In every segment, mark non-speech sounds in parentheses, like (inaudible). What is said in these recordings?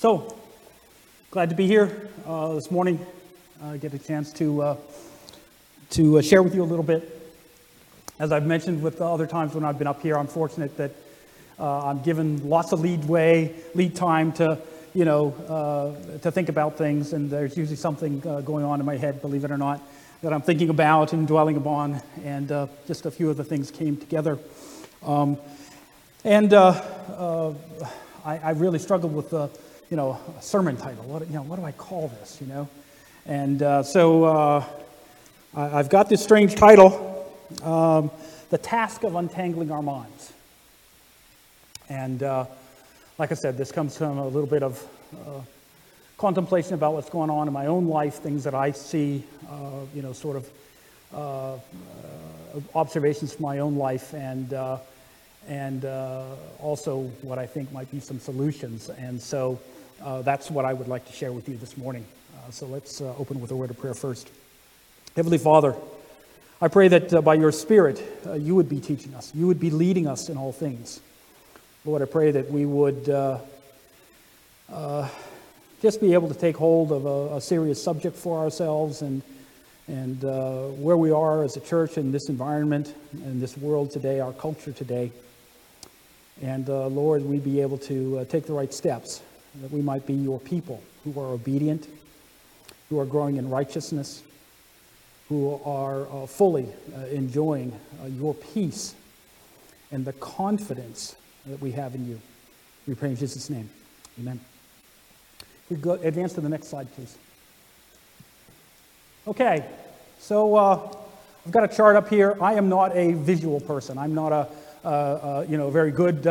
So, glad to be here uh, this morning. Uh, get a chance to uh, to uh, share with you a little bit. As I've mentioned with the other times when I've been up here, I'm fortunate that uh, I'm given lots of lead way, lead time to you know uh, to think about things, and there's usually something going on in my head, believe it or not, that I'm thinking about and dwelling upon, and just a few of the things came together. Um, and I, I really struggled with the you know, a sermon title. What, you know, what do I call this, you know? And uh, so uh, I, have got this strange title, um, The Task of Untangling Our Minds. And uh, like I said, this comes from a little bit of uh, contemplation about what's going on in my own life, things that I see, uh, you know, sort of uh, observations from my own life, and and uh, also what I think might be some solutions. And so uh, that's what I would like to share with you this morning. Uh, so let's uh, open with a word of prayer first. Heavenly Father, I pray that uh, by your Spirit uh, you would be teaching us, you would be leading us in all things. Lord, I pray that we would just be able to take hold of a, a serious subject for ourselves and and uh, where we are as a church in this environment, in this world today, our culture today. And uh, Lord, we'd be able to uh, take the right steps that we might be your people who are obedient, who are growing in righteousness, who are uh, fully uh, enjoying uh, your peace and the confidence that we have in you. We pray in Jesus' name. Amen. We go advance to the next slide, please. Okay, so uh, I've got a chart up here. I am not a visual person. I'm not a, uh, uh, you know, very good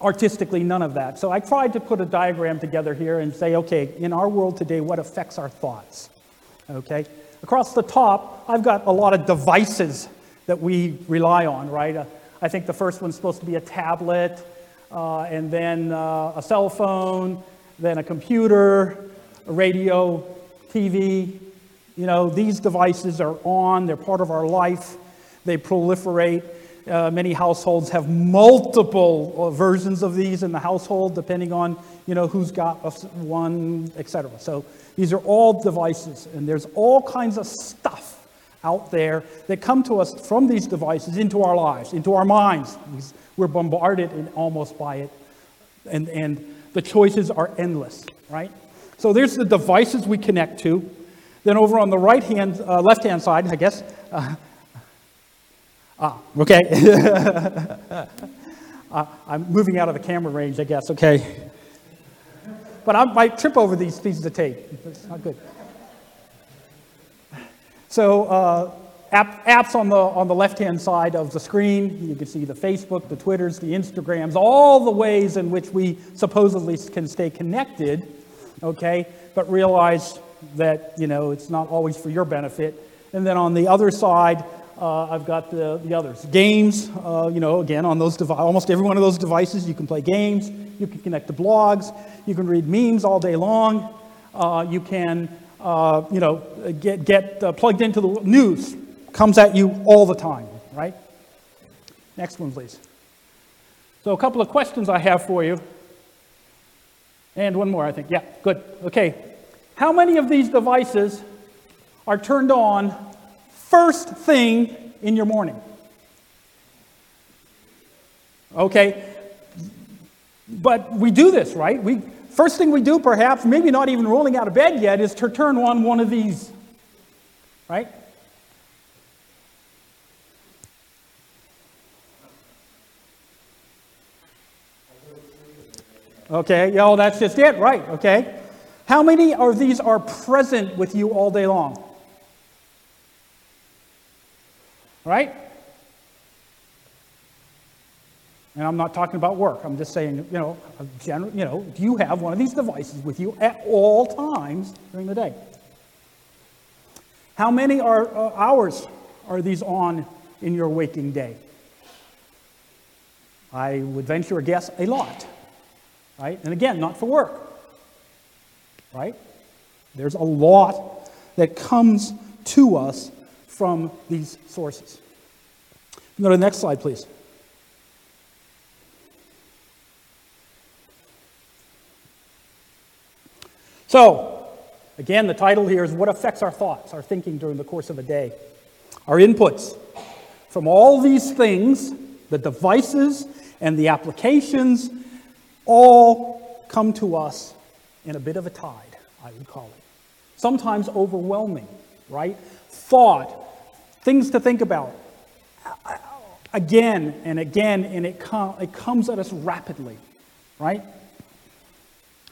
artistically, none of that. So I tried to put a diagram together here and say, okay, in our world today, what affects our thoughts? Okay? Across the top, I've got a lot of devices that we rely on, right? Uh, I think the first one's supposed to be a tablet, uh, and then uh, a cell phone, then a computer, a radio, TV. You know, these devices are on, they're part of our life, they proliferate. Uh, many households have multiple uh, versions of these in the household, depending on you know who's got one, etc. So these are all devices, and there's all kinds of stuff out there that come to us from these devices into our lives, into our minds. We're bombarded almost by it, and and the choices are endless, right? So there's the devices we connect to. Then over on the right hand, uh, left hand side, I guess. Uh, Ah, okay. uh, (laughs) I'm moving out of the camera range, I guess, okay. But I might trip over these pieces of tape. It's not good. So, uh, app, apps on the, on the left hand side of the screen, you can see the Facebook, the Twitters, the Instagrams, all the ways in which we supposedly can stay connected, okay, but realize that, you know, it's not always for your benefit. And then on the other side, uh, I've got the, the others. Games, uh, you know, again, on those almost every one of those devices, you can play games, you can connect to blogs, you can read memes all day long, uh, you can, uh, you know, get, get uh, plugged into the news, comes at you all the time, right? Next one, please. So, a couple of questions I have for you. And one more, I think. Yeah, good. Okay. How many of these devices are turned on first thing in your morning. Okay? But we do this, right? We first thing we do perhaps, maybe not even rolling out of bed yet, is to turn on one of these. Right? Okay, well, that's just it, right? Okay. How many of these are present with you all day long? Right? And I'm not talking about work. I'm just saying, you know, general, you know, do you have one of these devices with you at all times during the day? How many are, uh, hours are these on in your waking day? I would venture a guess a lot. Right? And again, not for work. Right? There's a lot that comes to us from these sources. Go to the next slide, please. So, again, the title here is What Affects Our Thoughts, Our Thinking During the Course of a Day? Our inputs from all these things, the devices and the applications, all come to us in a bit of a tide, I would call it. Sometimes overwhelming, right? Thought, things to think about, again and again, and it, com- it comes at us rapidly, right?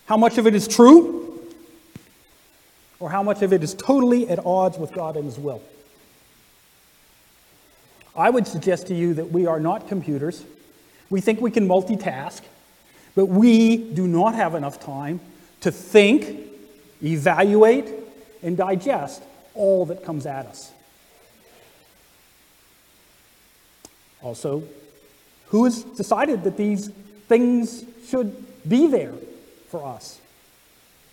How much of it is true? Or how much of it is totally at odds with God and His will? I would suggest to you that we are not computers. We think we can multitask, but we do not have enough time to think, evaluate, and digest all that comes at us. Also, who has decided that these things should be there for us?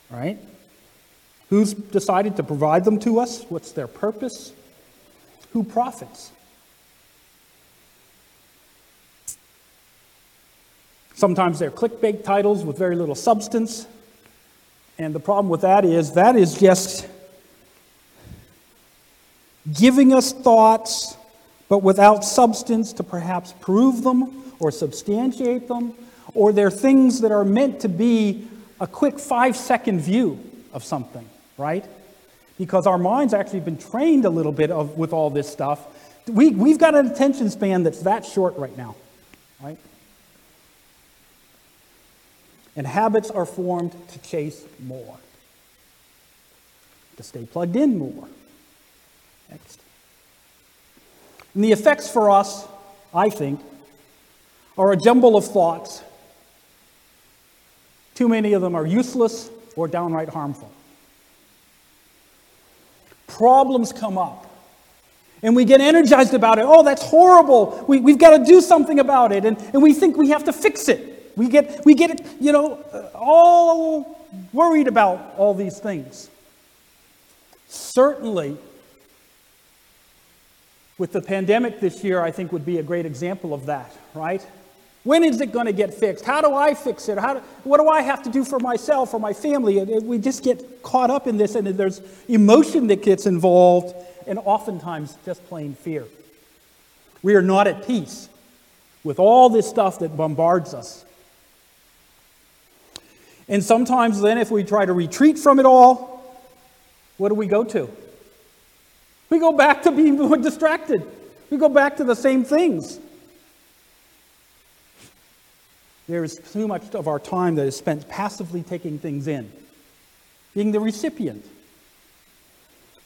Right? Who's decided to provide them to us? What's their purpose? Who profits? Sometimes they're clickbait titles with very little substance. And the problem with that is that is just giving us thoughts, but without substance to perhaps prove them or substantiate them, or they're things that are meant to be a quick five second view of something, right? Because our minds actually been trained a little bit of, with all this stuff. We, we've got an attention span that's that short right now, right? And habits are formed to chase more, to stay plugged in more. Next. And the effects for us, I think, are a jumble of thoughts. Too many of them are useless or downright harmful. Problems come up. And we get energized about it. Oh, that's horrible. We, we've got to do something about it. And, and we think we have to fix it. We get, we get, you know, uh, all worried about all these things. Certainly, with the pandemic this year, I think would be a great example of that, right? When is it going to get fixed? How do I fix it? How do, what do I have to do for myself or my family? We just get caught up in this, and there's emotion that gets involved, and oftentimes just plain fear. We are not at peace with all this stuff that bombards us. And sometimes, then, if we try to retreat from it all, what do we go to? We go back to being more distracted. We go back to the same things. There is too much of our time that is spent passively taking things in, being the recipient.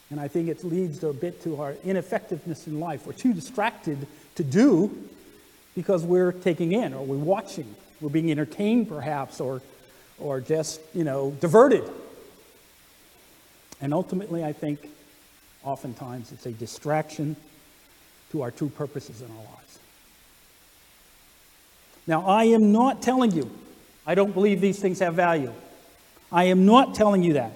And I think it leads a bit to our ineffectiveness in life. We're too distracted to do because we're taking in or we're watching. We're being entertained perhaps or, or just, you know, diverted. And ultimately, I think oftentimes it's a distraction to our true purposes in our lives. Now, I am not telling you I don't believe these things have value. I am not telling you that.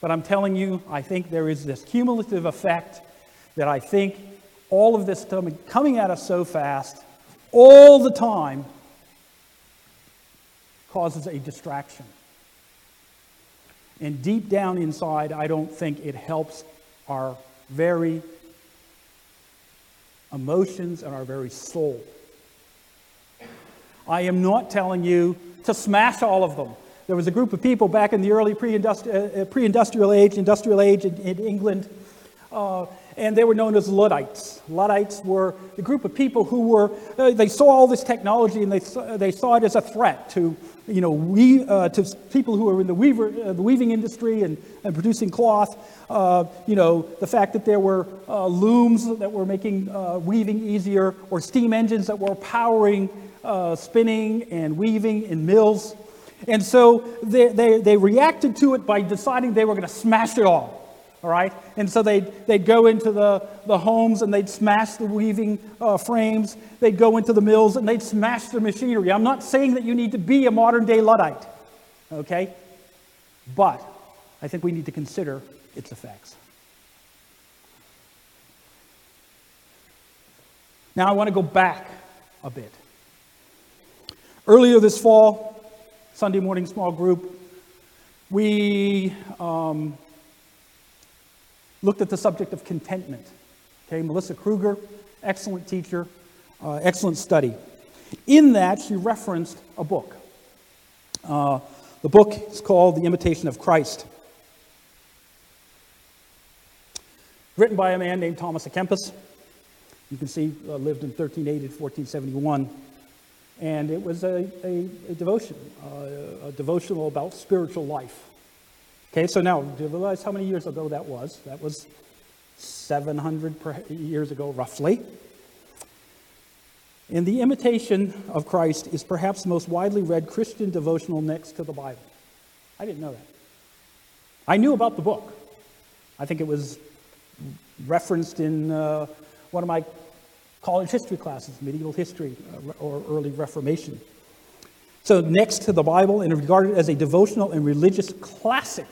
But I'm telling you, I think there is this cumulative effect that I think all of this coming at us so fast, all the time, causes a distraction. And deep down inside, I don't think it helps our very emotions and our very soul. I am not telling you to smash all of them. There was a group of people back in the early uh, pre-industrial age, industrial age in, in England, uh, and they were known as Luddites. Luddites were the group of people who were, uh, they saw all this technology and they saw, they saw it as a threat to, you know, we, uh, to people who are in the, weaver, uh, the weaving industry and, and producing cloth. Uh, you know, the fact that there were uh, looms that were making uh, weaving easier or steam engines that were powering spinning and weaving in mills. And so they, they, they reacted to it by deciding they were going to smash it all all right? And so they'd, they'd go into the, the homes and they'd smash the weaving uh, frames. They'd go into the mills and they'd smash the machinery. I'm not saying that you need to be a modern day Luddite, okay? But I think we need to consider its effects. Now I want to go back a bit. Earlier this fall, Sunday morning small group we um, looked at the subject of contentment. Okay, Melissa Kruger, excellent teacher, uh, excellent study. In that, she referenced a book. Uh, the book is called The Imitation of Christ. Written by a man named Thomas à Kempis. You can see uh, lived in 1380 to 1471. And it was a, a, a devotion, uh, a devotional about spiritual life. Okay, so now, do you realize how many years ago that was? That was 700 years ago, roughly. And the imitation of Christ is perhaps the most widely read Christian devotional next to the Bible. I didn't know that. I knew about the book. I think it was referenced in uh, one of my college history classes, medieval history uh, or early Reformation. So, next to the Bible and regarded as a devotional and religious classic.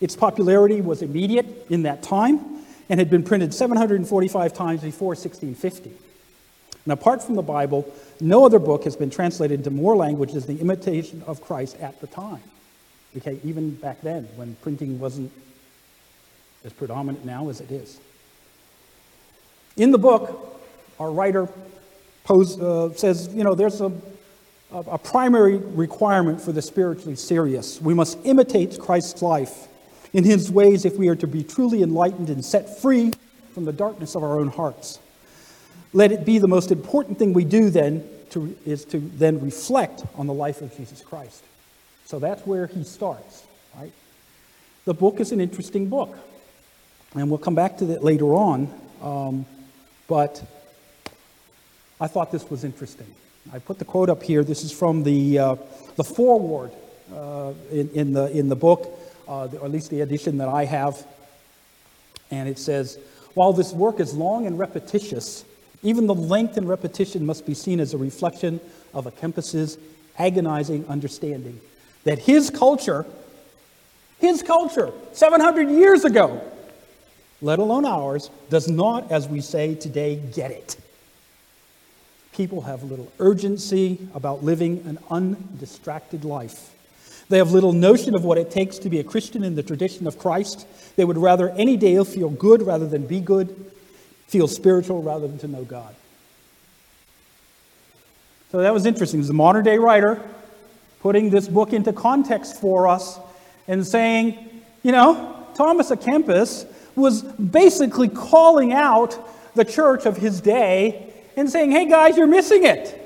Its popularity was immediate in that time and had been printed 745 times before 1650. And apart from the Bible, no other book has been translated into more languages than the imitation of Christ at the time. Okay, even back then, when printing wasn't as predominant now as it is. In the book, our writer pose, uh, says, you know, there's a, a primary requirement for the spiritually serious. We must imitate Christ's life in his ways if we are to be truly enlightened and set free from the darkness of our own hearts. Let it be the most important thing we do then to, is to then reflect on the life of Jesus Christ. So that's where he starts, right? The book is an interesting book, and we'll come back to that later on. Um, but I thought this was interesting. I put the quote up here. This is from the, uh, the foreword uh, in, in, the, in the book, uh, or at least the edition that I have. And it says, While this work is long and repetitious, even the length and repetition must be seen as a reflection of a Kempis's agonizing understanding that his culture, his culture, 700 years ago, let alone ours, does not, as we say today, get it. People have little urgency about living an undistracted life. They have little notion of what it takes to be a Christian in the tradition of Christ. They would rather any day feel good rather than be good, feel spiritual rather than to know God. So that was interesting. A modern day writer putting this book into context for us and saying, you know, Thomas à Kempis was basically calling out the church of his day and saying, hey guys, you're missing it.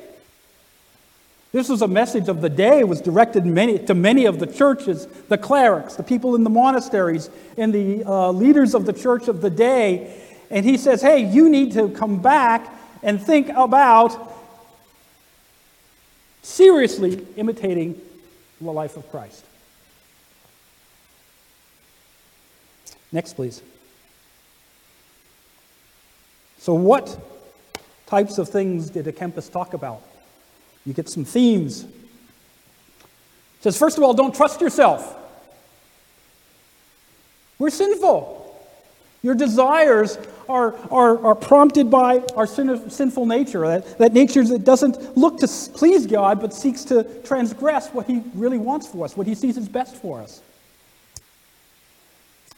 This was a message of the day. It was directed many, to many of the churches, the clerics, the people in the monasteries, and the uh, leaders of the church of the day. And he says, hey, you need to come back and think about seriously imitating the life of Christ. Next, please. So, what types of things did Kempis talk about? You get some themes. It says, first of all, don't trust yourself. We're sinful. Your desires are, are, are prompted by our sin, sinful nature, that, that nature that doesn't look to please God, but seeks to transgress what He really wants for us, what He sees as best for us.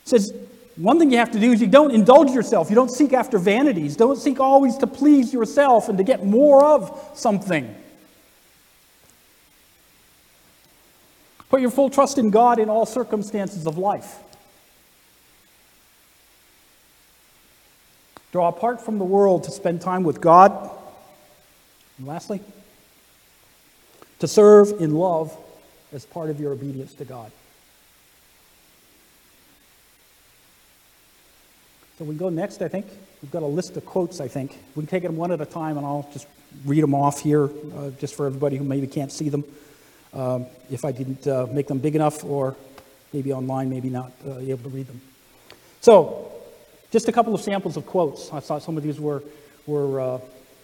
It says, one thing you have to do is you don't indulge yourself. You don't seek after vanities. Don't seek always to please yourself and to get more of something. Put your full trust in God in all circumstances of life. Draw apart from the world to spend time with God. And lastly, to serve in love as part of your obedience to God. So we go next, I think. We've got a list of quotes, I think. We can take them one at a time, and I'll just read them off here, uh, just for everybody who maybe can't see them. Um, if I didn't uh, make them big enough, or maybe online, maybe not uh, able to read them. So, just a couple of samples of quotes. I thought some of these were, were uh,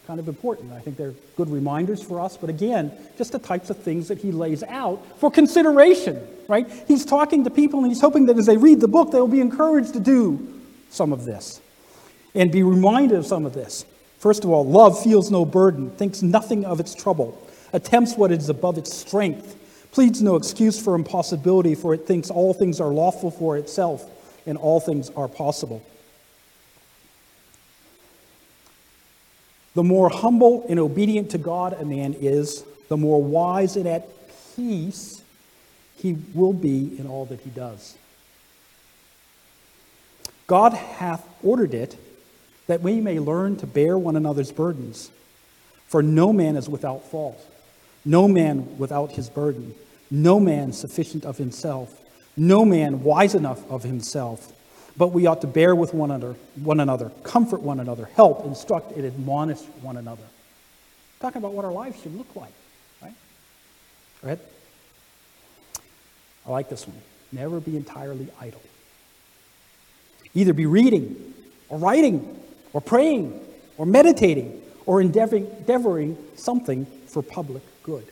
kind of important. I think they're good reminders for us, but again, just the types of things that he lays out for consideration, right? He's talking to people and he's hoping that as they read the book, they'll be encouraged to do some of this and be reminded of some of this. First of all, love feels no burden, thinks nothing of its trouble, attempts what is above its strength, pleads no excuse for impossibility, for it thinks all things are lawful for itself and all things are possible. The more humble and obedient to God a man is, the more wise and at peace he will be in all that he does. God hath ordered it that we may learn to bear one another's burdens. For no man is without fault, no man without his burden, no man sufficient of himself, no man wise enough of himself. But we ought to bear with one another, one another, comfort one another, help, instruct, and admonish one another. Talking about what our lives should look like, right? Right? I like this one. Never be entirely idle. Either be reading, or writing, or praying, or meditating, or endeavoring, endeavoring something for public good.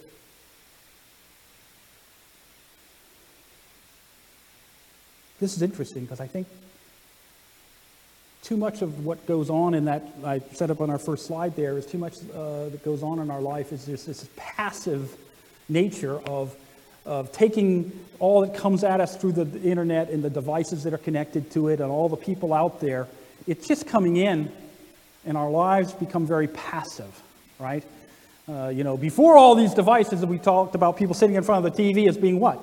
This is interesting because I think too much of what goes on in that I set up on our first slide there is too much uh, that goes on in our life is this, this passive nature of, of taking all that comes at us through the internet and the devices that are connected to it and all the people out there. It's just coming in and our lives become very passive, right? Uh, you know, before all these devices that we talked about people sitting in front of the TV as being what?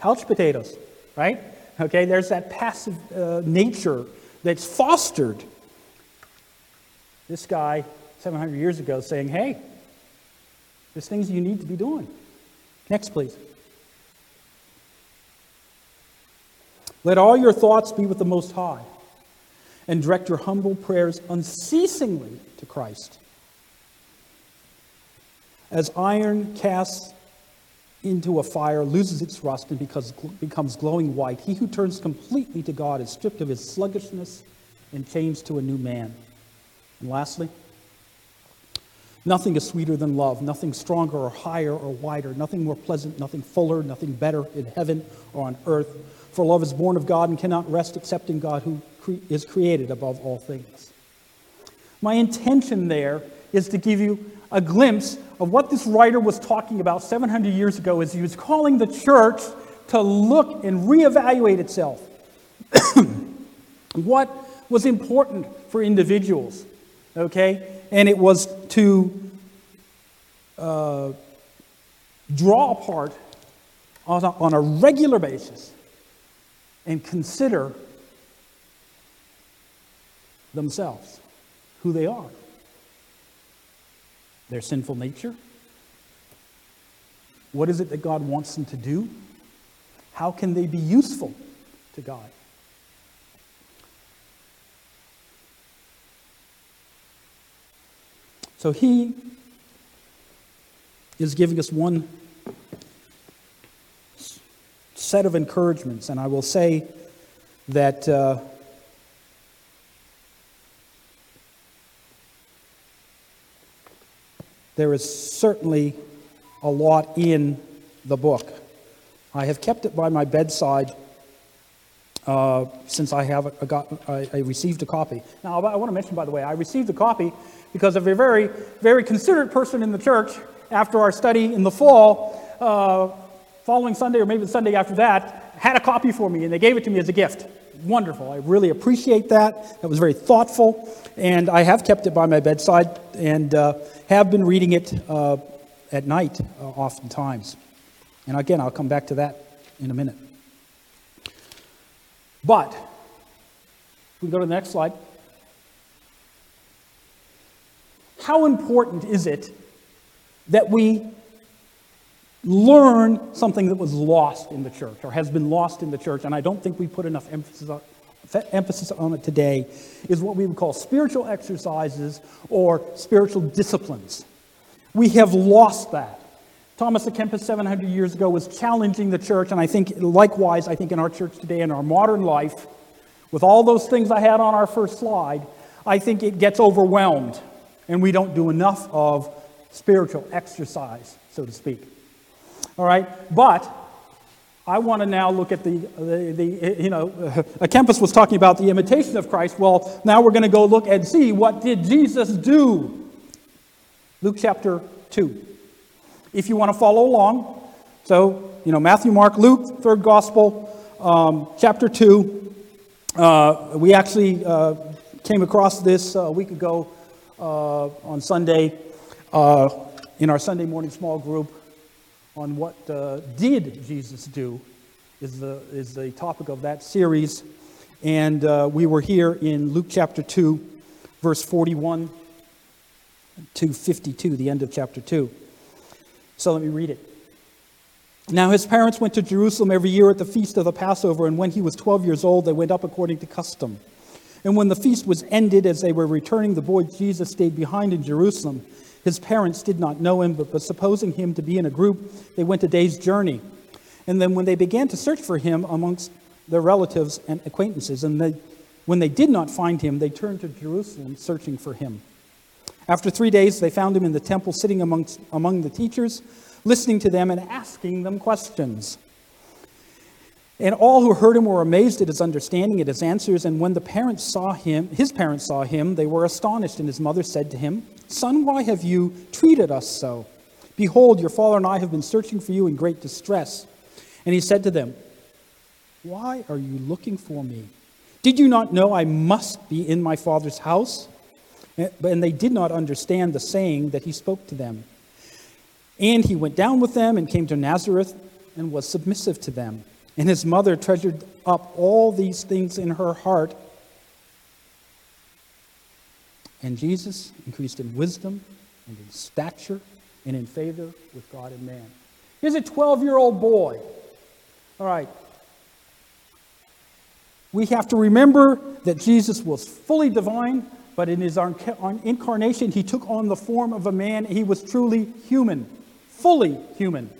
Couch potatoes, right? Okay, there's that passive uh, nature that's fostered. This guy, 700 years ago, saying, hey, there's things you need to be doing. Next, please. Let all your thoughts be with the Most High, and direct your humble prayers unceasingly to Christ. As iron casts into a fire, loses its rust, and becomes glowing white. He who turns completely to God is stripped of his sluggishness and changed to a new man. And lastly, nothing is sweeter than love, nothing stronger or higher or wider, nothing more pleasant, nothing fuller, nothing better in heaven or on earth. For love is born of God and cannot rest except in God who cre- is created above all things. My intention there is to give you a glimpse of what this writer was talking about 700 years ago as he was calling the church to look and reevaluate itself. (clears throat) what was important for individuals, okay? And it was to uh, draw apart on a, on a regular basis and consider themselves, who they are their sinful nature? What is it that God wants them to do? How can they be useful to God? So he is giving us one set of encouragements, and I will say that. Uh, There is certainly a lot in the book. I have kept it by my bedside uh, since I have a, got, I, I, received a copy. Now, I want to mention, by the way, I received a copy because of a very, very considerate person in the church after our study in the fall, uh, following Sunday or maybe the Sunday after that, had a copy for me and they gave it to me as a gift. Wonderful. I really appreciate that. That was very thoughtful. And I have kept it by my bedside and uh, have been reading it uh, at night uh, oftentimes. And again, I'll come back to that in a minute. But, if we go to the next slide. How important is it that we learn something that was lost in the church or has been lost in the church? And I don't think we put enough emphasis on, emphasis on it today is what we would call spiritual exercises or spiritual disciplines. We have lost that. Thomas à Kempis 700 years ago was challenging the church, and I think likewise, I think in our church today, in our modern life, with all those things I had on our first slide, I think it gets overwhelmed, and we don't do enough of spiritual exercise, so to speak. All right? But I want to now look at the, the, the you know, (laughs) uh, Kempis was talking about the imitation of Christ. Well, now we're going to go look and see what did Jesus do? Luke chapter 2. If you want to follow along. So, you know, Matthew, Mark, Luke, third gospel, um, chapter 2. Uh, we actually uh, came across this a week ago uh, on Sunday uh, in our Sunday morning small group on what uh, did Jesus do is the, is the topic of that series. And uh, we were here in Luke chapter 2, verse 41 to 52, the end of chapter 2. So let me read it. Now his parents went to Jerusalem every year at the feast of the Passover, and when he was 12 years old, they went up according to custom. And when the feast was ended, as they were returning, the boy Jesus stayed behind in Jerusalem. His parents did not know him, but, supposing him to be in a group, they went a day's journey. And then when they began to search for him amongst their relatives and acquaintances, and they, when they did not find him, they turned to Jerusalem searching for him. After three days, they found him in the temple, sitting amongst, among the teachers, listening to them and asking them questions. And all who heard him were amazed at his understanding, at his answers. And when the parents saw him, his parents saw him, they were astonished. And his mother said to him, Son, why have you treated us so? Behold, your father and I have been searching for you in great distress. And he said to them, Why are you looking for me? Did you not know I must be in my father's house? Eh, and they did not understand the saying that he spoke to them. And he went down with them and came to Nazareth and was submissive to them. And his mother treasured up all these things in her heart. And Jesus increased in wisdom and in stature and in favor with God and man. Here's a 12 year old boy. All right. We have to remember that Jesus was fully divine, but in his incarnation, he took on the form of a man. He was truly human, fully human.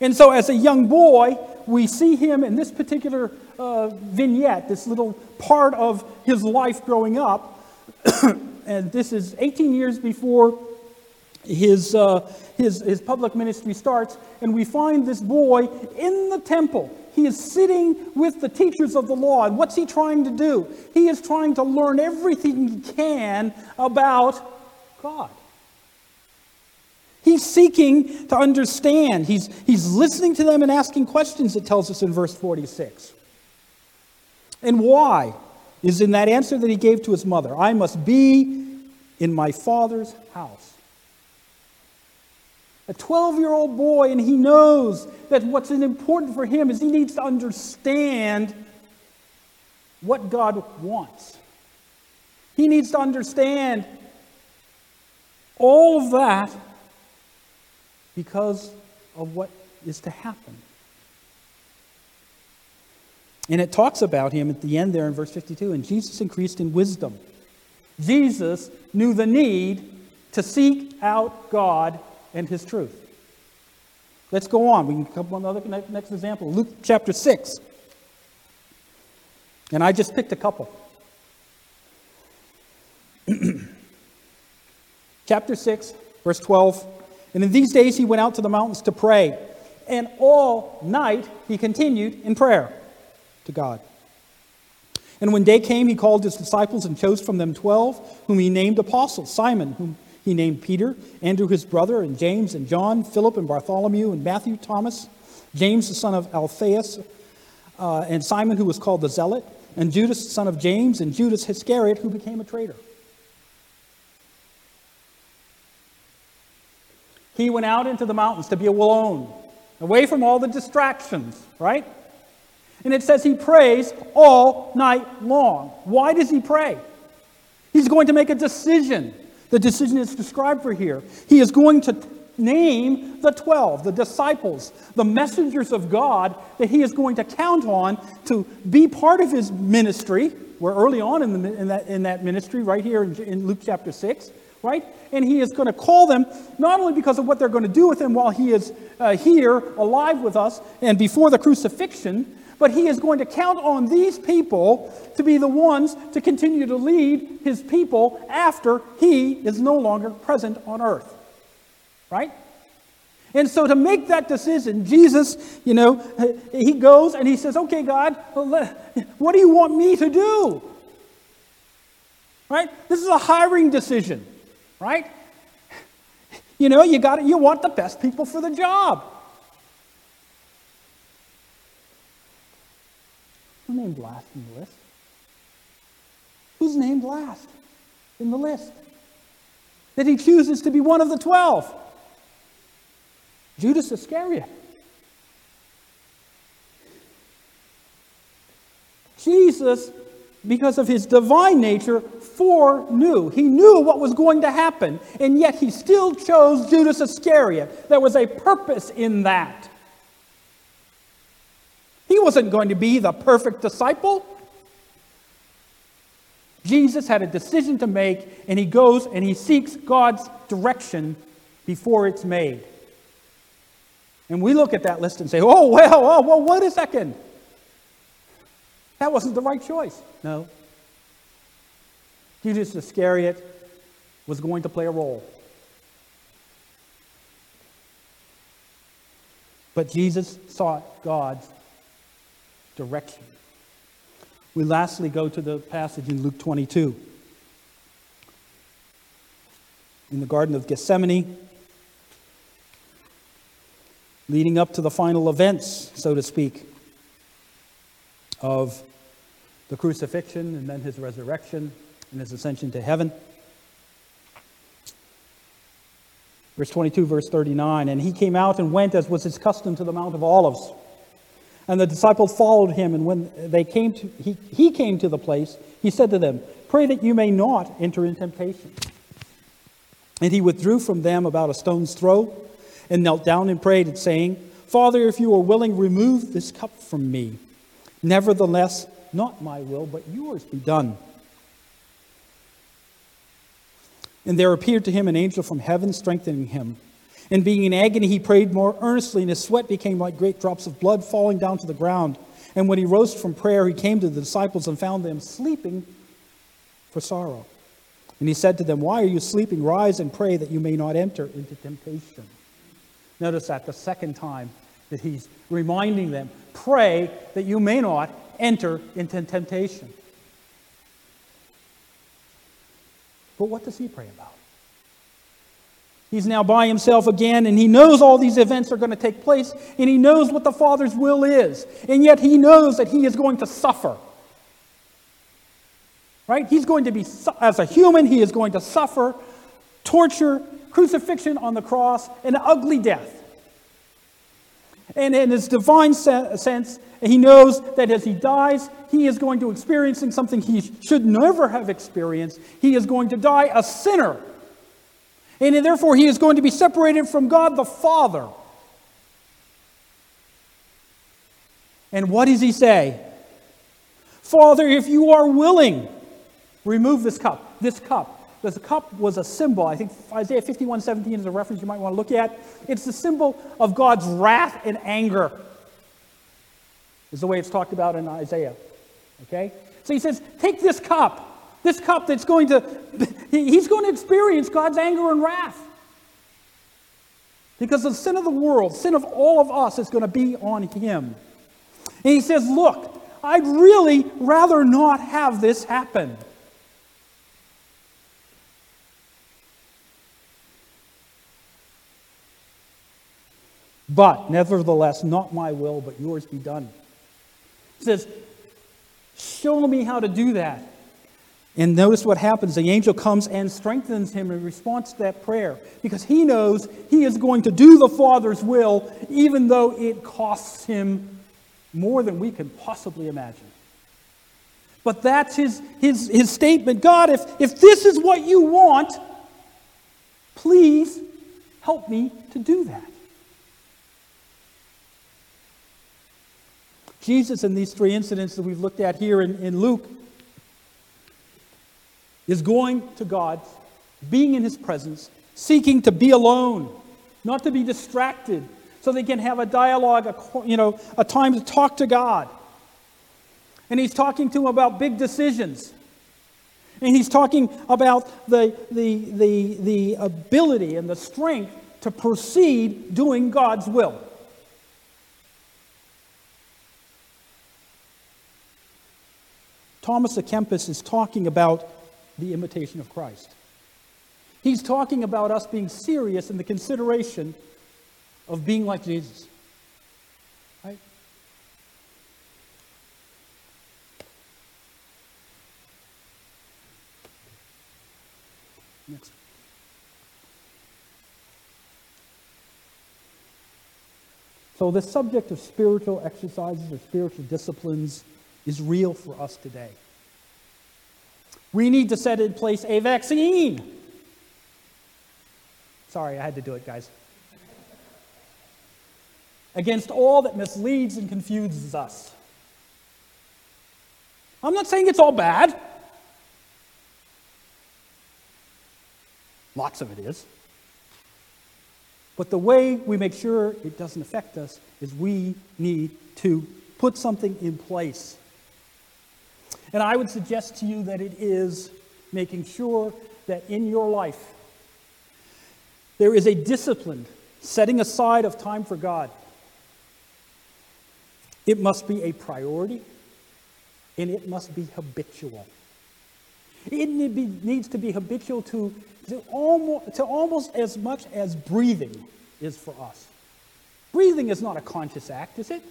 And so, as a young boy, we see him in this particular uh, vignette, this little part of his life growing up. (coughs) and this is 18 years before his, uh, his, his public ministry starts. And we find this boy in the temple he is sitting with the teachers of the law. And what's he trying to do? He is trying to learn everything he can about God. He's seeking to understand. He's, he's listening to them and asking questions, it tells us in verse 46. And why is in that answer that he gave to his mother I must be in my father's house a 12 year old boy, and he knows that what's important for him is he needs to understand what God wants. He needs to understand all of that because of what is to happen. And it talks about him at the end there in verse 52 and Jesus increased in wisdom. Jesus knew the need to seek out God and his truth. Let's go on. We can come on another next example. Luke chapter 6. And I just picked a couple. (clears throat) chapter 6, verse 12. And in these days he went out to the mountains to pray. And all night he continued in prayer to God. And when day came, he called his disciples and chose from them twelve, whom he named apostles Simon, whom he named Peter, Andrew his brother, and James and John, Philip and Bartholomew, and Matthew, Thomas, James the son of Alphaeus, uh, and Simon who was called the Zealot, and Judas the son of James, and Judas Iscariot who became a traitor. He went out into the mountains to be alone, away from all the distractions, right? And it says he prays all night long. Why does he pray? He's going to make a decision. The decision is described for here. He is going to name the 12, the disciples, the messengers of God that he is going to count on to be part of his ministry. We're early on in, the, in, that, in that ministry, right here in, in Luke chapter 6, right? And he is going to call them not only because of what they're going to do with him while he is uh, here alive with us and before the crucifixion, but he is going to count on these people to be the ones to continue to lead his people after he is no longer present on earth. Right? And so to make that decision, Jesus, you know, he goes and he says, Okay, God, what do you want me to do? Right? This is a hiring decision, right? You know, you got you want the best people for the job. Named last in the list? Who's named last in the list? That he chooses to be one of the twelve. Judas Iscariot. Jesus, because of his divine nature, foreknew. He knew what was going to happen, and yet he still chose Judas Iscariot. There was a purpose in that. He wasn't going to be the perfect disciple. Jesus had a decision to make, and he goes and he seeks God's direction before it's made. And we look at that list and say, oh, well, oh, well, wait a second. That wasn't the right choice. No. Judas Iscariot was going to play a role. But Jesus sought God's direction. We lastly go to the passage in Luke 22. In the Garden of Gethsemane, leading up to the final events, so to speak, of the crucifixion and then his resurrection and his ascension to heaven. Verse 22, verse 39 And he came out and went, as was his custom, to the Mount of Olives. And the disciples followed him, and when they came to, he, he came to the place, he said to them, Pray that you may not enter in temptation. And he withdrew from them about a stone's throw, and knelt down and prayed, saying, Father, if you are willing, remove this cup from me. Nevertheless, not my will, but yours be done. And there appeared to him an angel from heaven, strengthening him. And being in agony, he prayed more earnestly, and his sweat became like great drops of blood falling down to the ground. And when he rose from prayer, he came to the disciples and found them sleeping for sorrow. And he said to them, Why are you sleeping? Rise and pray that you may not enter into temptation. Notice that the second time that he's reminding them pray that you may not enter into temptation. But what does he pray about? He's now by himself again, and he knows all these events are going to take place, and he knows what the Father's will is, and yet he knows that he is going to suffer. Right? He's going to be, as a human, he is going to suffer torture, crucifixion on the cross, and an ugly death. And in his divine sense, he knows that as he dies, he is going to experience something he should never have experienced. He is going to die a sinner. And therefore, he is going to be separated from God the Father. And what does he say? Father, if you are willing, remove this cup. This cup. This cup was a symbol. I think Isaiah 51 17 is a reference you might want to look at. It's the symbol of God's wrath and anger, is the way it's talked about in Isaiah. Okay? So he says, Take this cup. This cup that's going to, (laughs) he's going to experience God's anger and wrath. Because the sin of the world, sin of all of us, is going to be on him. And he says, Look, I'd really rather not have this happen. But, nevertheless, not my will, but yours be done. He says, Show me how to do that. And notice what happens. The angel comes and strengthens him in response to that prayer because he knows he is going to do the Father's will, even though it costs him more than we can possibly imagine. But that's his, his, his statement God, if, if this is what you want, please help me to do that. Jesus, in these three incidents that we've looked at here in, in Luke, is going to God, being in His presence, seeking to be alone, not to be distracted, so they can have a dialogue, a, you know, a time to talk to God. And He's talking to him about big decisions. And He's talking about the, the, the, the ability and the strength to proceed doing God's will. Thomas à Kempis is talking about the imitation of Christ. He's talking about us being serious in the consideration of being like Jesus. Right? Next. So, the subject of spiritual exercises or spiritual disciplines is real for us today. We need to set in place a vaccine. Sorry, I had to do it, guys. Against all that misleads and confuses us. I'm not saying it's all bad. Lots of it is. But the way we make sure it doesn't affect us is we need to put something in place. And I would suggest to you that it is making sure that in your life there is a disciplined setting aside of time for God. It must be a priority and it must be habitual. It needs to be habitual to to almost, to almost as much as breathing is for us. Breathing is not a conscious act, is it?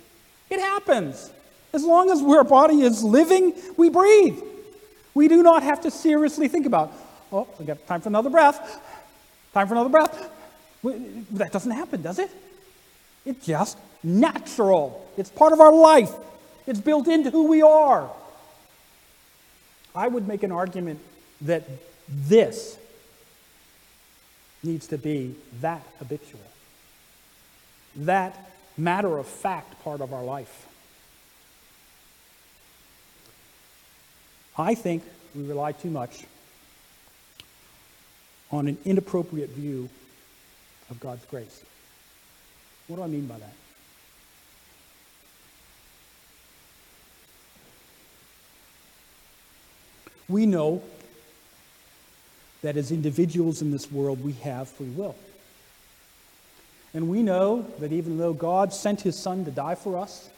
It happens. As long as our body is living, we breathe. We do not have to seriously think about, oh, we got time for another breath. Time for another breath. That doesn't happen, does it? It's just natural. It's part of our life. It's built into who we are. I would make an argument that this needs to be that habitual, that matter of fact part of our life. I think we rely too much on an inappropriate view of God's grace. What do I mean by that? We know that as individuals in this world, we have free will. And we know that even though God sent his son to die for us,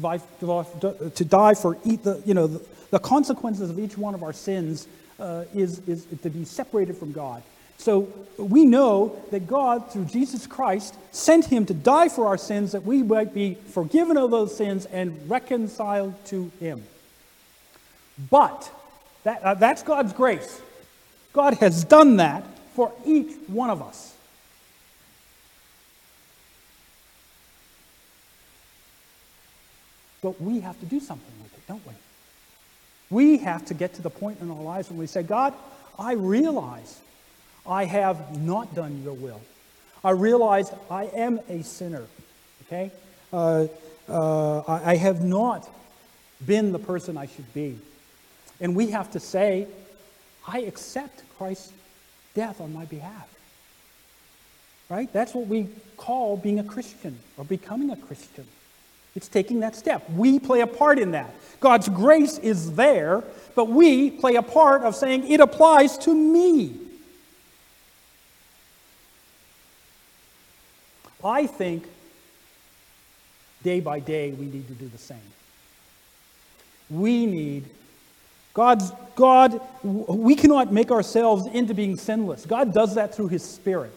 to die for the, you know, the, the consequences of each one of our sins uh, is, is to be separated from God. So we know that God, through Jesus Christ, sent him to die for our sins that we might be forgiven of those sins and reconciled to him. But that, uh, that's God's grace. God has done that for each one of us. But we have to do something with it, don't we? We have to get to the point in our lives when we say, God, I realize I have not done your will. I realize I am a sinner. Okay? Uh, uh, I, I have not been the person I should be. And we have to say, I accept Christ's death on my behalf. Right? That's what we call being a Christian or becoming a Christian. It's taking that step. We play a part in that. God's grace is there, but we play a part of saying it applies to me. I think day by day we need to do the same. We need God's, God, we cannot make ourselves into being sinless. God does that through His Spirit.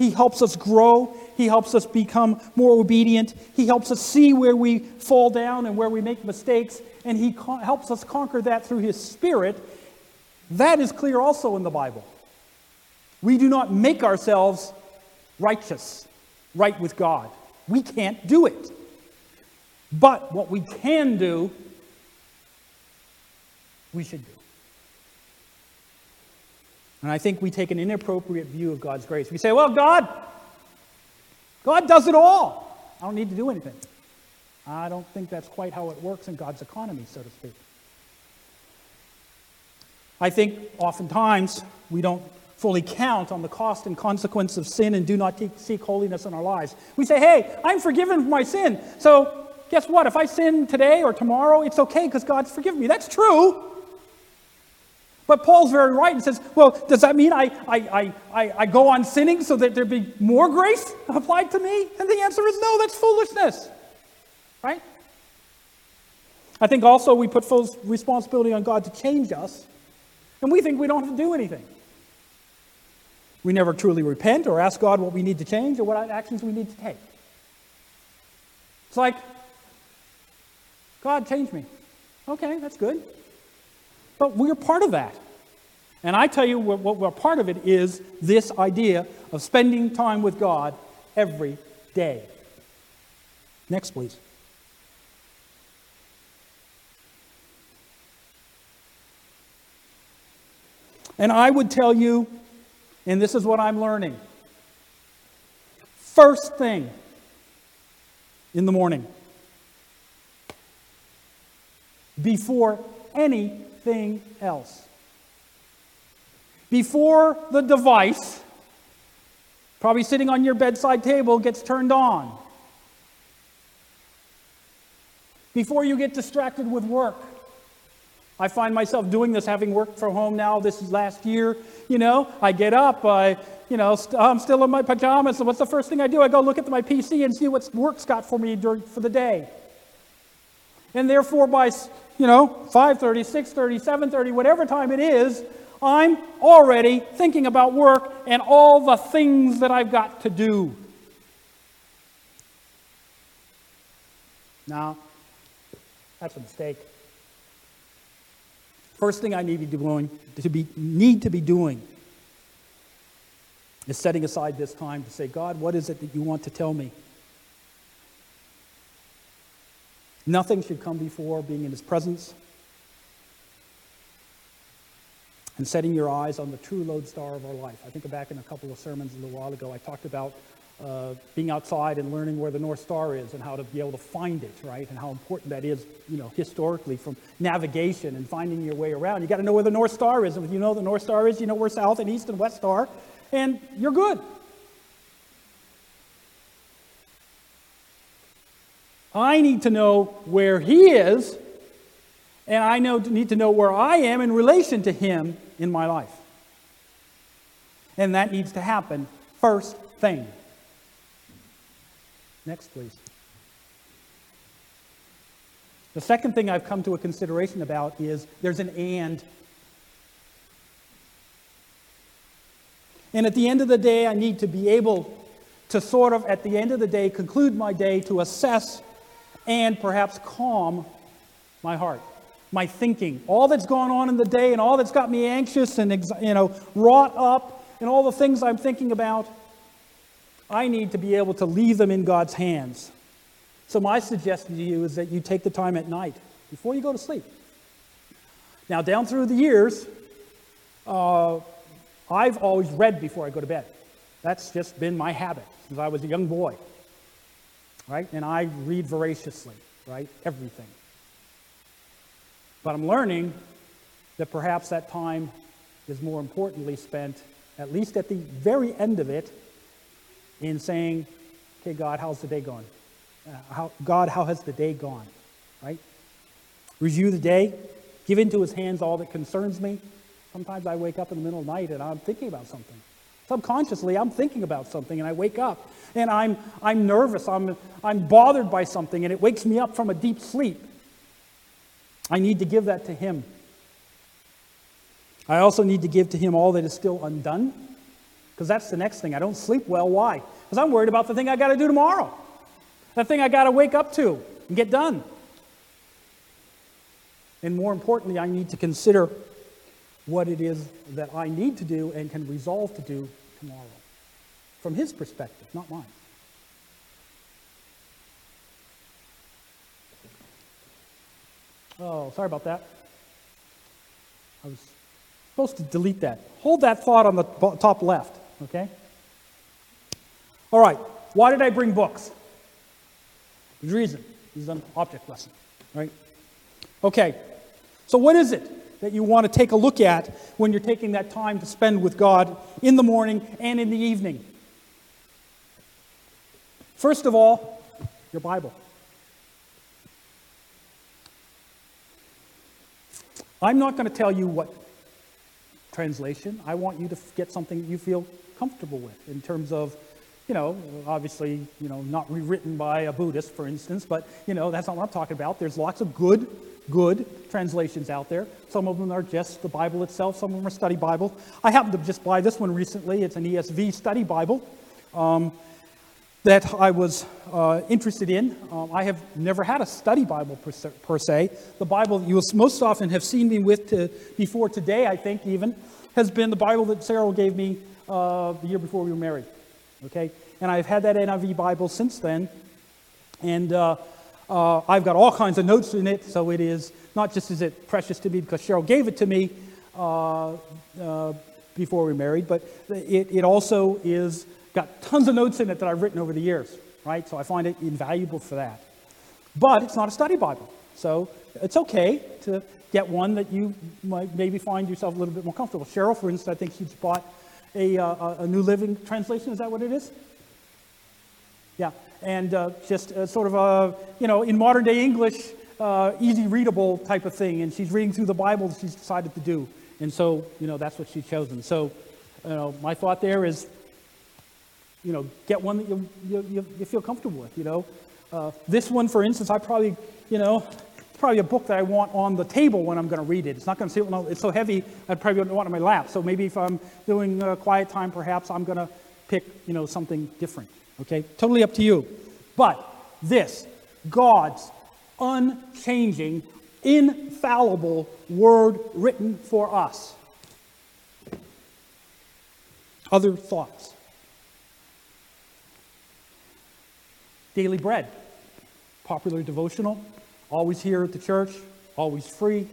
He helps us grow. He helps us become more obedient. He helps us see where we fall down and where we make mistakes. And He co- helps us conquer that through His Spirit. That is clear also in the Bible. We do not make ourselves righteous, right with God. We can't do it. But what we can do we should do. And I think we take an inappropriate view of God's grace. We say, well, God, God does it all. I don't need to do anything. I don't think that's quite how it works in God's economy, so to speak. I think oftentimes we don't fully count on the cost and consequence of sin and do not seek holiness in our lives. We say, hey, I'm forgiven for my sin. So guess what? If I sin today or tomorrow, it's okay because God's forgiven me. That's true. But Paul's very right and says, well, does that mean I, I, I, I go on sinning so that there be more grace applied to me? And the answer is no, that's foolishness. Right? I think also we put full responsibility on God to change us, and we think we don't have to do anything. We never truly repent or ask God what we need to change or what actions we need to take. It's like, God, change me. Okay, that's good. But we're part of that. And I tell you what, what, part of it is this idea of spending time with God every day. Next, please. And I would tell you, and this is what I'm learning first thing in the morning, before anything else, before the device, probably sitting on your bedside table, gets turned on, before you get distracted with work. I find myself doing this, having worked from home now this is last year. You know, I get up, I, you know, i st- I'm still in my pajamas. So what's the first thing I do? I go look at my PC and see what work's got for me during, for the day. And therefore, by, you know, 5.30, 6.30, 7.30, whatever time it is, I'm already thinking about work and all the things that I've got to do. Now, that's a mistake. First thing I need to be doing, to be, need to be doing is setting aside this time to say, God, what is it that you want to tell me? Nothing should come before being in His presence and setting your eyes on the true lodestar of our life. I think back in a couple of sermons a little while ago, I talked about uh, being outside and learning where the North Star is and how to be able to find it, right? And how important that is, you know, historically from navigation and finding your way around. You got to know where the North Star is. And if you know the North Star is, you know where South and East and West are, and you're good. I need to know where He is, and I know, need to know where I am in relation to Him in my life. And that needs to happen first thing. Next, please. The second thing I've come to a consideration about is there's an and. And at the end of the day, I need to be able to sort of, at the end of the day, conclude my day to assess and perhaps calm my heart, my thinking, all that's gone on in the day and all that's got me anxious and you know wrought up and all the things I'm thinking about. I need to be able to leave them in God's hands. So, my suggestion to you is that you take the time at night before you go to sleep. Now, down through the years, uh, I've always read before I go to bed. That's just been my habit since I was a young boy. Right? And I read voraciously, right? Everything. But I'm learning that perhaps that time is more importantly spent, at least at the very end of it, in saying, okay, God, how's the day going? Uh, how, God, how has the day gone? Right? Review the day, give into his hands all that concerns me. Sometimes I wake up in the middle of the night and I'm thinking about something. Subconsciously, I'm thinking about something and I wake up and I'm, I'm nervous, I'm, I'm bothered by something and it wakes me up from a deep sleep. I need to give that to him. I also need to give to him all that is still undone because that's the next thing. I don't sleep well. Why? Because I'm worried about the thing I got to do tomorrow, the thing I got to wake up to and get done. And more importantly, I need to consider what it is that I need to do and can resolve to do tomorrow from his perspective, not mine. Oh, sorry about that. I was supposed to delete that. Hold that thought on the top left. Okay? All right. Why did I bring books? There's reason. This is an object lesson, right? Okay. So, what is it that you want to take a look at when you're taking that time to spend with God in the morning and in the evening? First of all, your Bible. I'm not going to tell you what translation. I want you to get something you feel comfortable with in terms of, you know, obviously, you know, not rewritten by a Buddhist, for instance, but, you know, that's not what I'm talking about. There's lots of good good translations out there. Some of them are just the Bible itself, some of them are study Bible. I happened to just buy this one recently. It's an ESV study Bible um, that I was uh, interested in. Um, I have never had a study Bible per se, per se. The Bible you most often have seen me with to, before today, I think, even, has been the Bible that Sarah gave me uh, the year before we were married. Okay? And I've had that NIV Bible since then. And uh, uh, I've got all kinds of notes in it, so it is not just is it precious to me because Cheryl gave it to me uh, uh, before we married, but it, it also is got tons of notes in it that I've written over the years, right? So I find it invaluable for that. But it's not a study Bible, so it's okay to get one that you might maybe find yourself a little bit more comfortable. Cheryl, for instance, I think she's bought a, uh, a New Living Translation. Is that what it is? Yeah, and uh, just uh, sort of a, you know, in modern day English, uh, easy readable type of thing. And she's reading through the Bible that she's decided to do. And so, you know, that's what she's chosen. So, you know, my thought there is, you know, get one that you, you, you feel comfortable with, you know. Uh, this one, for instance, I probably, you know, probably a book that I want on the table when I'm going to read it. It's not going to sit, it's so heavy, I'd probably want it on my lap. So maybe if I'm doing a quiet time, perhaps I'm going to pick, you know, something different. Okay? Totally up to you. But this, God's unchanging, infallible word written for us. Other thoughts? Daily bread, popular devotional, always here at the church, always free,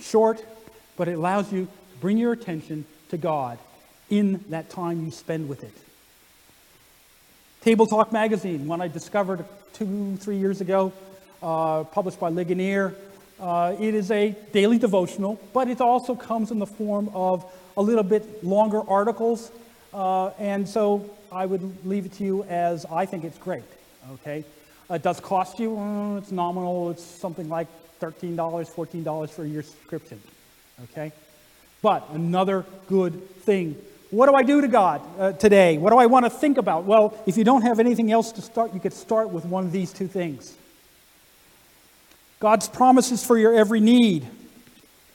short, but it allows you to bring your attention to God in that time you spend with it. Table Talk magazine, one I discovered two, three years ago, uh, published by Ligonier. Uh, it is a daily devotional, but it also comes in the form of a little bit longer articles. Uh, and so I would leave it to you as I think it's great. Okay, it does cost you. Uh, it's nominal. It's something like $13, $14 for a year subscription. Okay, but another good thing what do I do to God uh, today? What do I want to think about? Well, if you don't have anything else to start, you could start with one of these two things God's promises for your every need.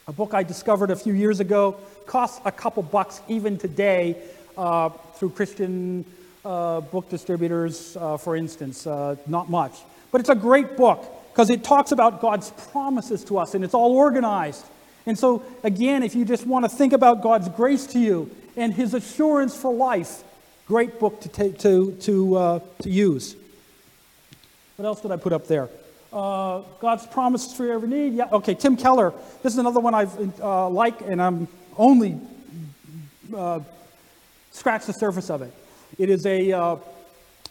A book I discovered a few years ago costs a couple bucks even today uh, through Christian uh, book distributors, uh, for instance. Uh, not much. But it's a great book because it talks about God's promises to us and it's all organized. And so, again, if you just want to think about God's grace to you and his assurance for life. Great book to, take, to, to, uh, to use. What else did I put up there? Uh, God's promises for every need. Yeah, okay, Tim Keller. This is another one I uh, like, and I'm only uh, scratched the surface of it. It is a, uh,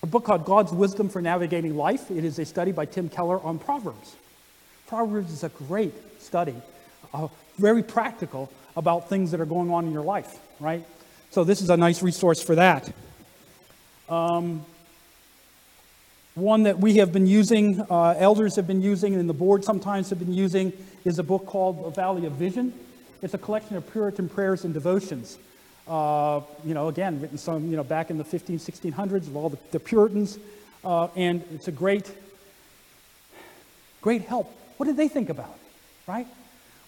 a book called God's Wisdom for Navigating Life. It is a study by Tim Keller on Proverbs. Proverbs is a great study, uh, very practical about things that are going on in your life right? So this is a nice resource for that. Um, one that we have been using, uh, elders have been using, and the board sometimes have been using, is a book called A Valley of Vision. It's a collection of Puritan prayers and devotions. Uh, you know, again, written some, you know, back in the 15, 1600s of all the, the Puritans. Uh, and it's a great, great help. What did they think about, right?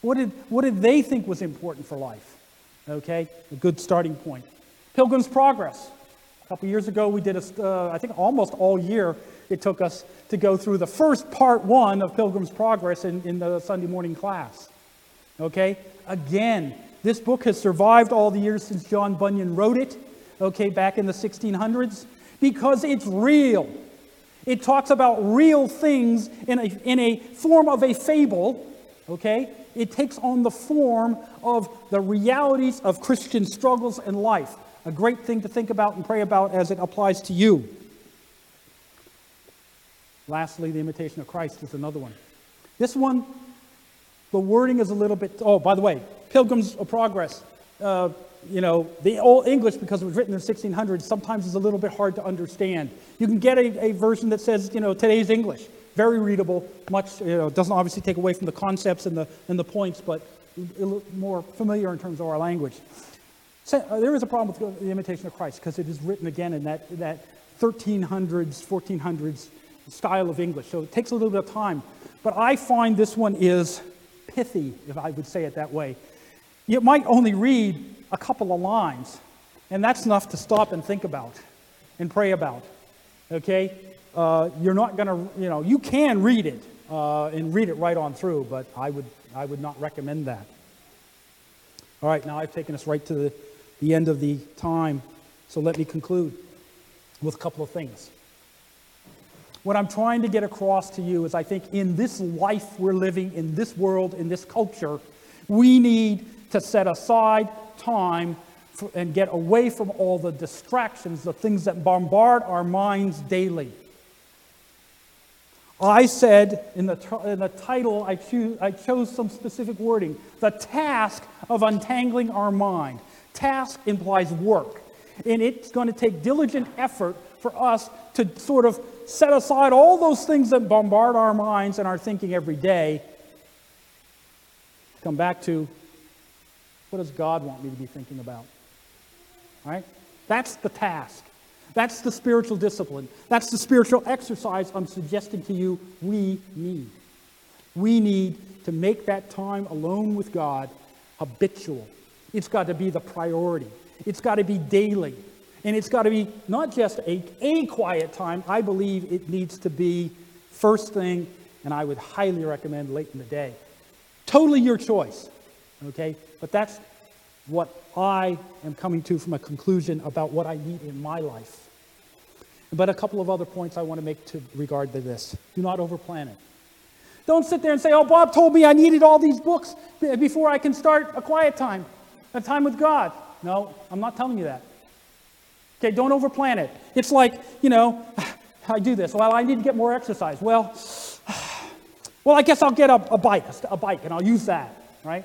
What did, what did they think was important for life? Okay, a good starting point. Pilgrim's Progress. A couple years ago, we did, a, uh, I think almost all year, it took us to go through the first part one of Pilgrim's Progress in, in the Sunday morning class. Okay, again, this book has survived all the years since John Bunyan wrote it, okay, back in the 1600s, because it's real. It talks about real things in a, in a form of a fable, okay? It takes on the form of the realities of Christian struggles and life. A great thing to think about and pray about as it applies to you. Lastly, the imitation of Christ is another one. This one, the wording is a little bit. Oh, by the way, Pilgrims Progress. Uh, you know, the old English, because it was written in the 1600s, sometimes is a little bit hard to understand. You can get a, a version that says, you know, today's English. Very readable, much, you know, doesn't obviously take away from the concepts and the, and the points, but more familiar in terms of our language. So, uh, there is a problem with the imitation of Christ because it is written again in that, that 1300s, 1400s style of English, so it takes a little bit of time. But I find this one is pithy, if I would say it that way. You might only read a couple of lines, and that's enough to stop and think about and pray about. Okay? Uh, you're not going to, you know, you can read it uh, and read it right on through, but I would, I would not recommend that. All right, now I've taken us right to the, the end of the time, so let me conclude with a couple of things. What I'm trying to get across to you is I think in this life we're living, in this world, in this culture, we need to set aside time and get away from all the distractions, the things that bombard our minds daily. I said in the, in the title, I, choose, I chose some specific wording the task of untangling our mind. Task implies work, and it's going to take diligent effort for us to sort of set aside all those things that bombard our minds and our thinking every day. Come back to what does God want me to be thinking about? Right? That's the task. That's the spiritual discipline. That's the spiritual exercise I'm suggesting to you we need. We need to make that time alone with God habitual. It's got to be the priority. It's got to be daily. And it's got to be not just a, a quiet time. I believe it needs to be first thing, and I would highly recommend late in the day. Totally your choice. Okay? But that's what I am coming to from a conclusion about what I need in my life. But a couple of other points I want to make to regard to this. Do not overplan it. Don't sit there and say, oh, Bob told me I needed all these books before I can start a quiet time, a time with God. No, I'm not telling you that. Okay, don't overplan it. It's like, you know, (sighs) I do this. Well, I need to get more exercise. Well, (sighs) well, I guess I'll get a, a bike, a bike, and I'll use that, right?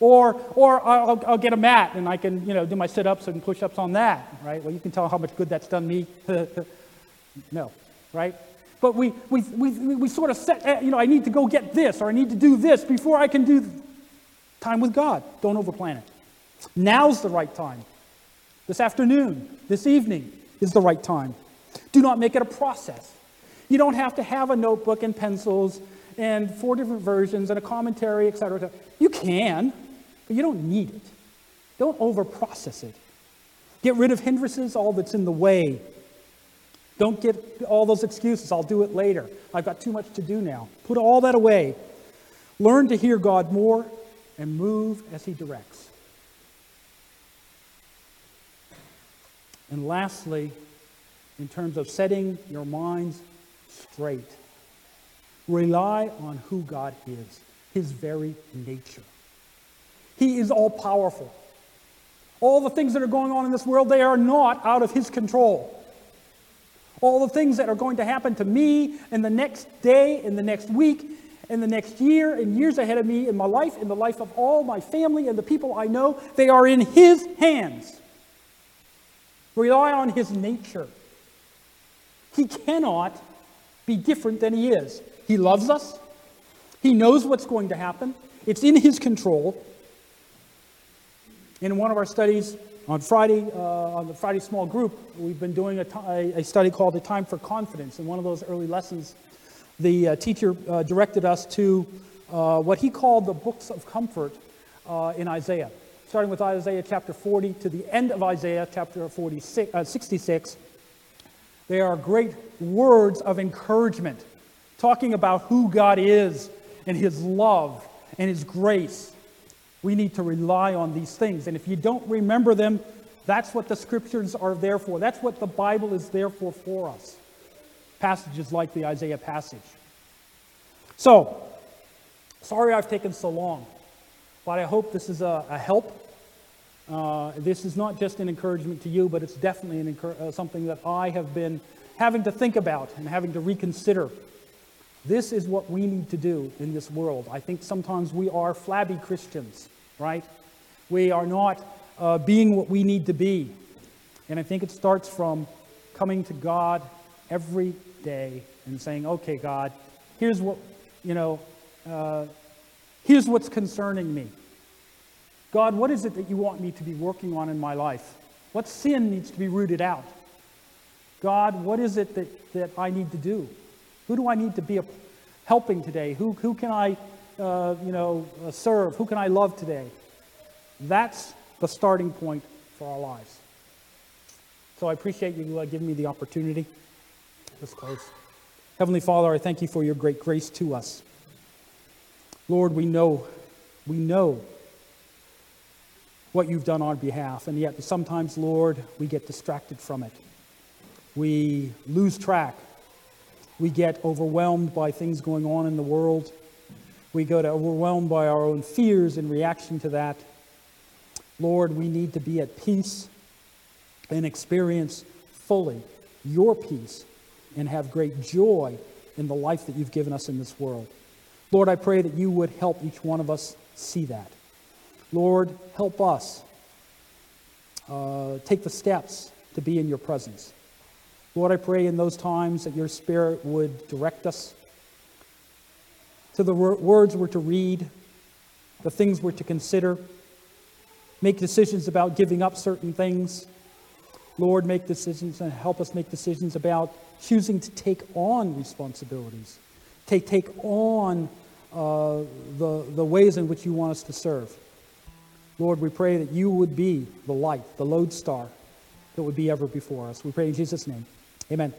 Or, or I'll, I'll, get a mat and I can, you know, do my sit-ups and push-ups on that, right? Well, you can tell how much good that's done me. (laughs) no, right? But we, we, we, we sort of set, eh, you know, I need to go get this or I need to do this before I can do time with God. Don't overplan it. Now's the right time. This afternoon, this evening is the right time. Do not make it a process. You don't have to have a notebook and pencils and four different versions and a commentary, et cetera, et cetera. You can, but you don't need it. Don't overprocess it. Get rid of hindrances, all that's in the way. Don't get all those excuses. I'll do it later. I've got too much to do now. Put all that away. Learn to hear God more and move as He directs. And lastly, in terms of setting your minds straight, rely on who God is, His very nature. He is all powerful. All the things that are going on in this world, they are not out of His control. All the things that are going to happen to me in the next day, in the next week, in the next year, and years ahead of me, in my life, in the life of all my family and the people I know, they are in His hands. Rely on his nature. He cannot be different than he is. He loves us. He knows what's going to happen. It's in his control. In one of our studies on Friday, uh, on the Friday small group, we've been doing a, study called The Time for Confidence. In one of those early lessons, the uh, teacher uh, directed us to uh, what he called the books of comfort uh, in Isaiah starting with Isaiah chapter 40 to the end of Isaiah chapter 46, uh, 66, they are great words of encouragement, talking about who God is and His love and His grace. We need to rely on these things. And if you don't remember them, that's what the scriptures are there for. That's what the Bible is there for for us. Passages like the Isaiah passage. So, sorry I've taken so long, but I hope this is a, a help uh, this is not just an encouragement to you, but it's definitely an uh, something that I have been having to think about and having to reconsider. This is what we need to do in this world. I think sometimes we are flabby Christians, right? We are not uh, being what we need to be. And I think it starts from coming to God every day and saying, okay, God, here's what, you know, uh, here's what's concerning me. God, what is it that you want me to be working on in my life? What sin needs to be rooted out? God, what is it that, that I need to do? Who do I need to be helping today? Who, who can I, uh, you know, uh, serve? Who can I love today? That's the starting point for our lives. So I appreciate you uh, giving me the opportunity. Let's close. Heavenly Father, I thank you for your great grace to us. Lord, we know, we know what you've done on behalf, and yet sometimes, Lord, we get distracted from it. We lose track. We get overwhelmed by things going on in the world. We get overwhelmed by our own fears in reaction to that. Lord, we need to be at peace and experience fully your peace and have great joy in the life that you've given us in this world. Lord, I pray that you would help each one of us see that. Lord, help us uh, take the steps to be in your presence. Lord, I pray in those times that your Spirit would direct us to the words we're to read, the things we're to consider, make decisions about giving up certain things. Lord, make decisions and help us make decisions about choosing to take on responsibilities, take, take on uh, the, the ways in which you want us to serve. Lord, we pray that you would be the light, the lodestar that would be ever before us. We pray in Jesus' name. Amen.